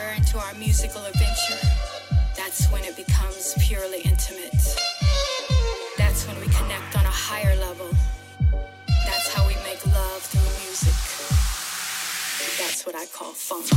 into our musical adventure, that's when it becomes purely intimate. That's when we connect on a higher level. That's how we make love through music. That's what I call funk.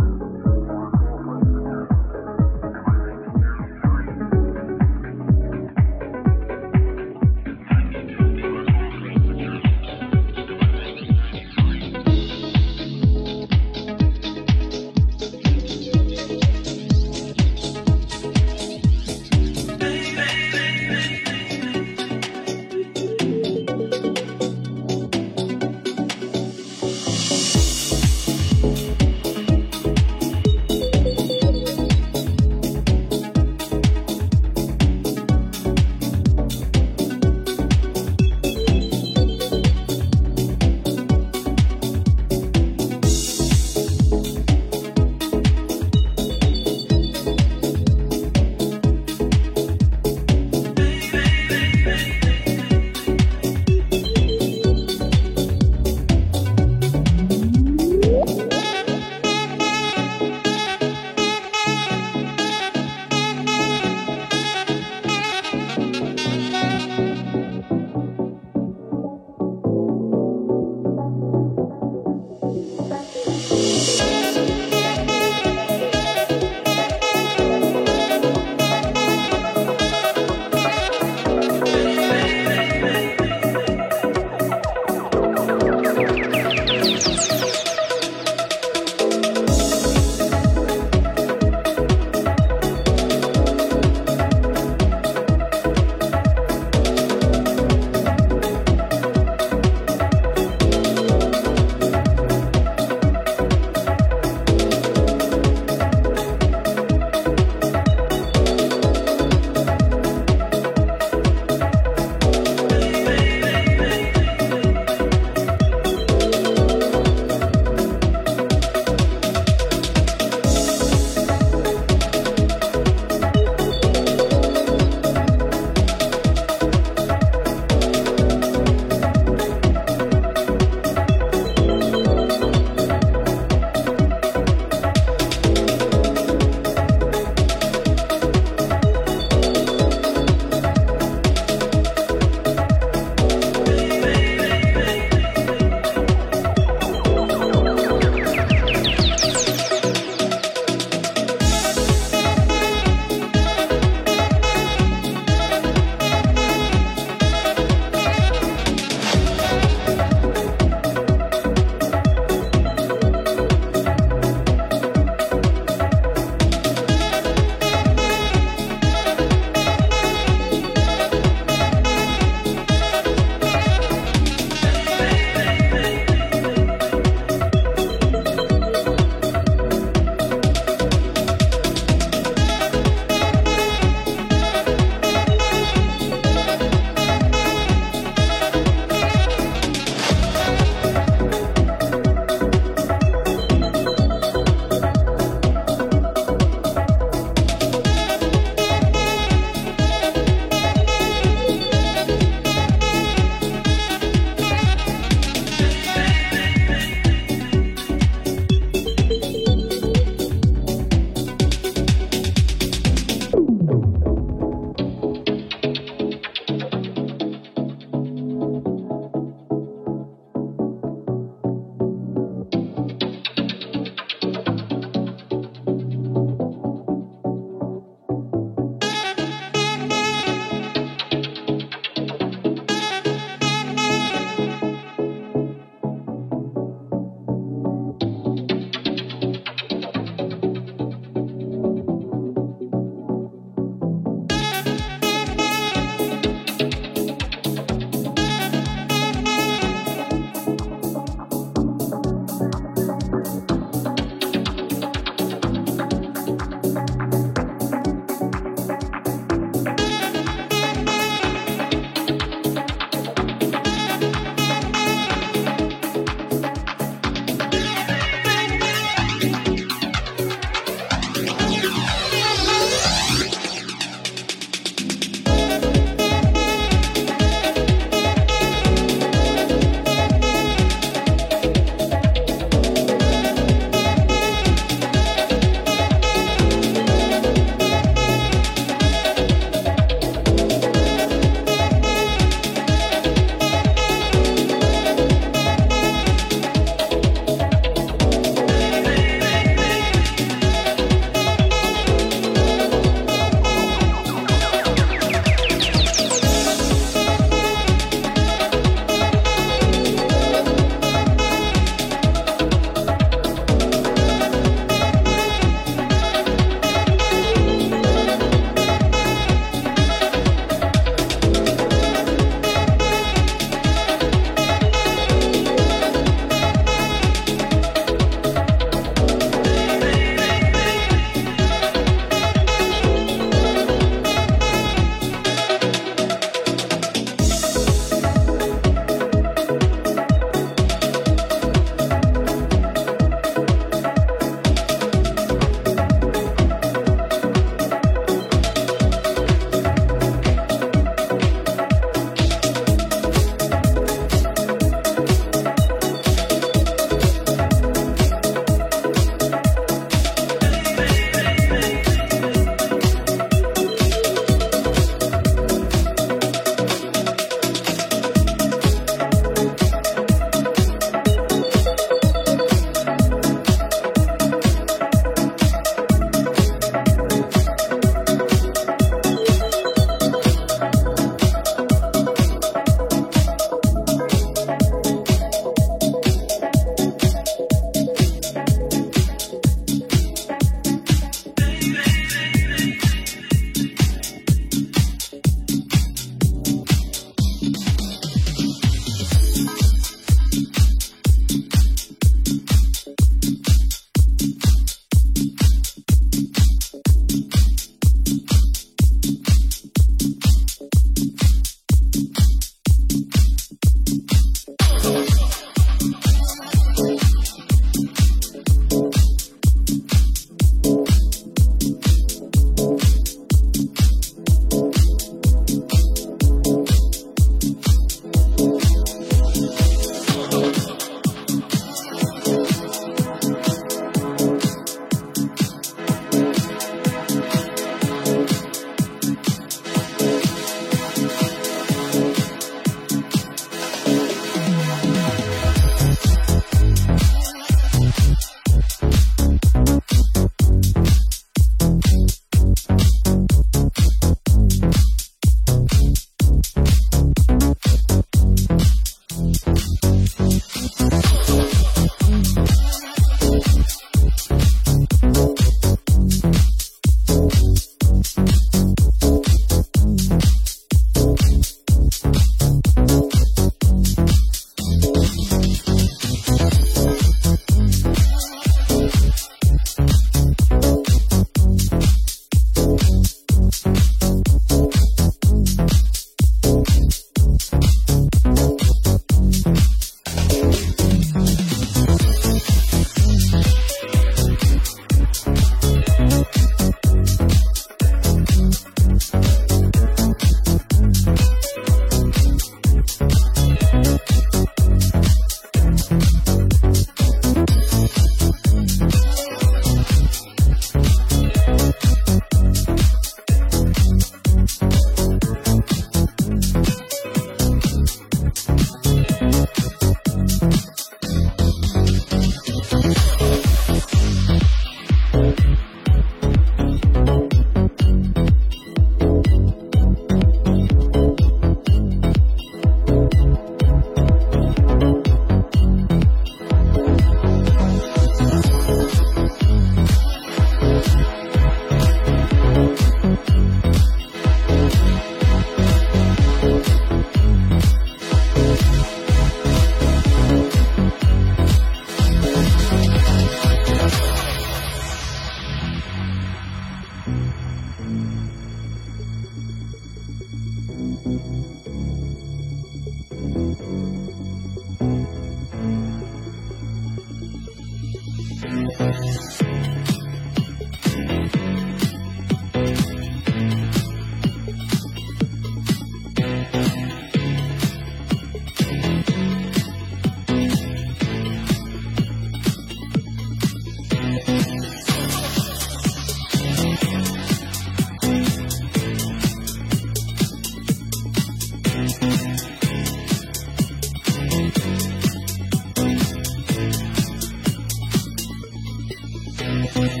Thank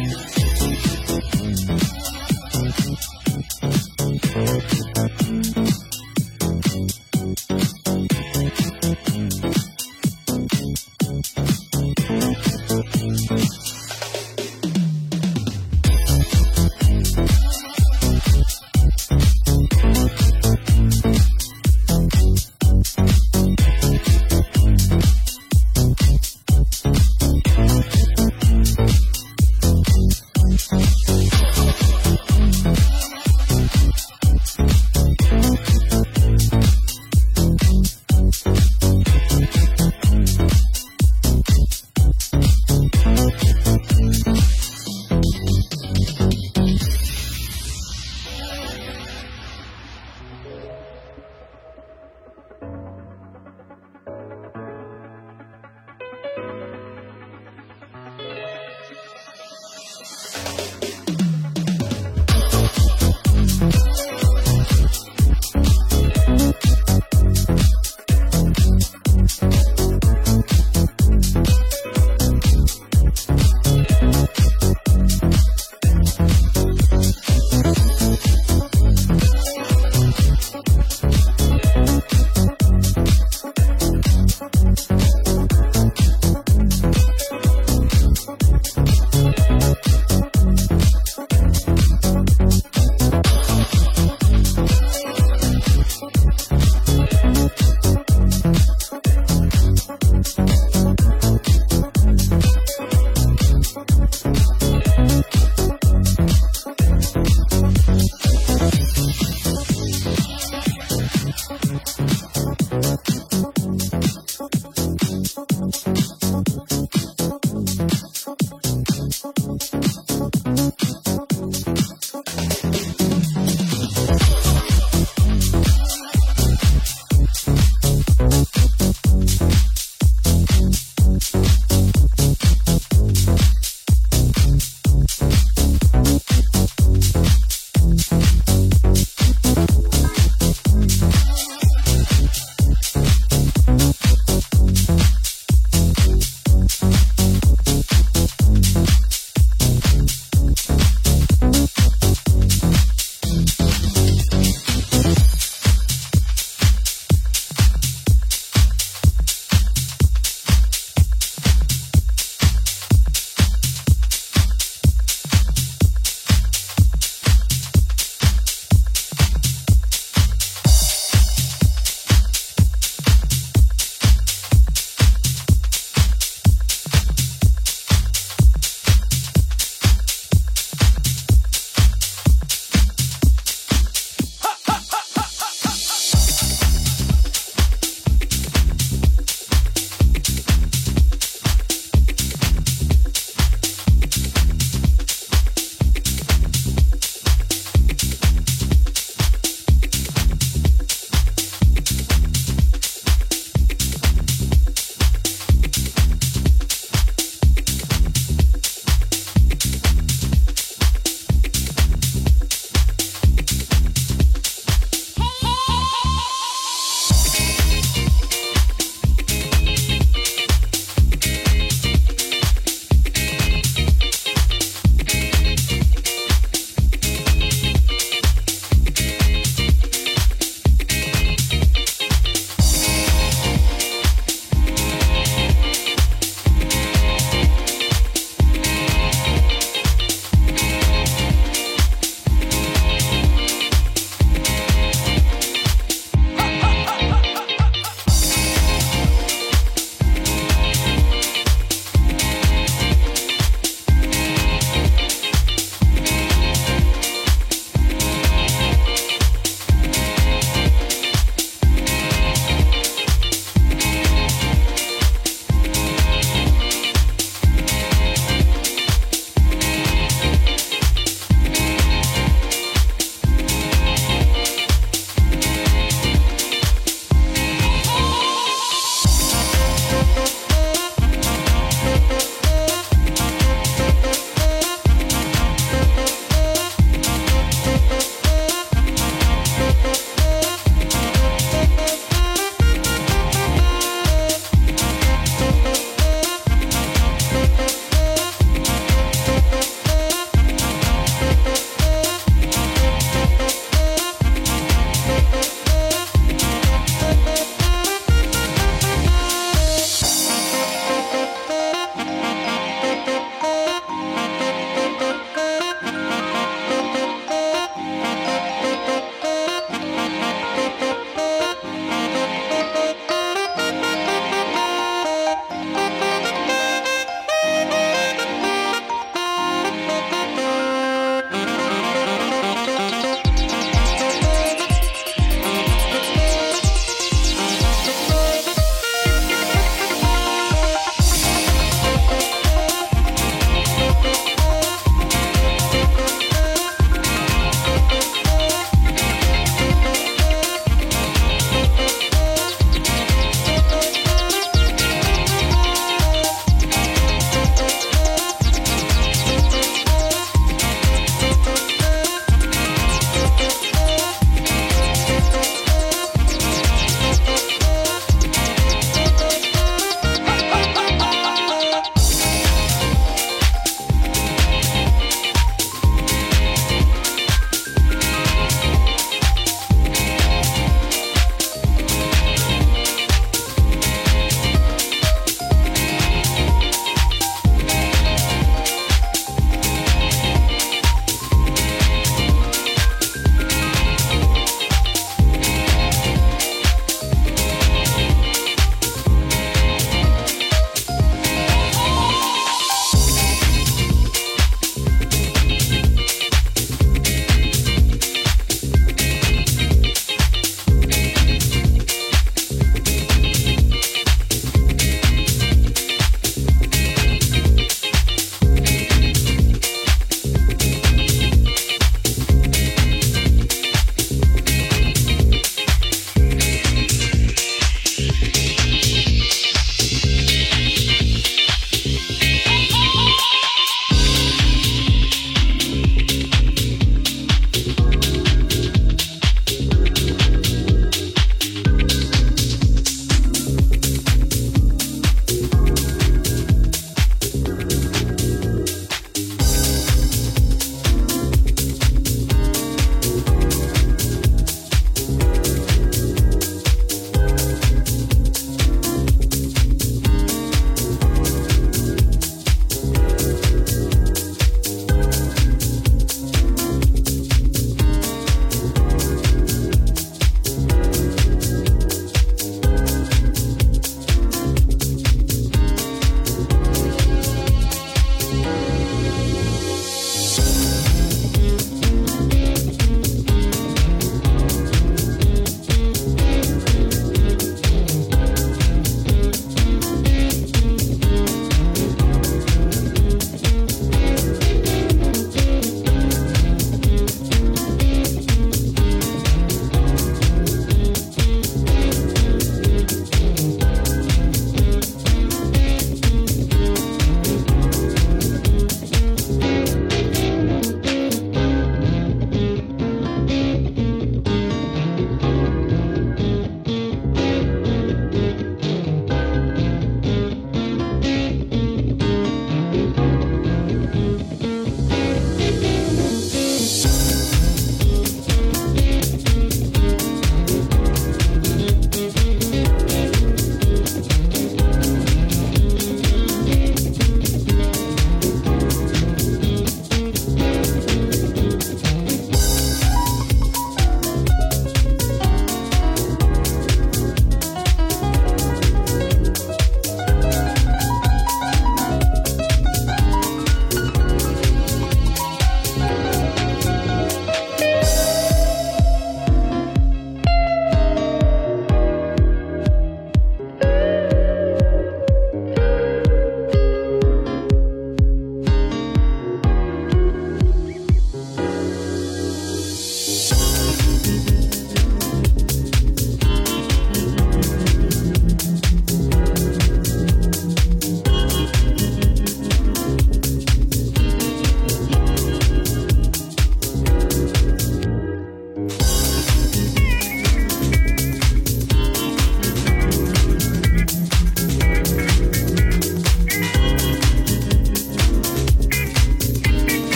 you.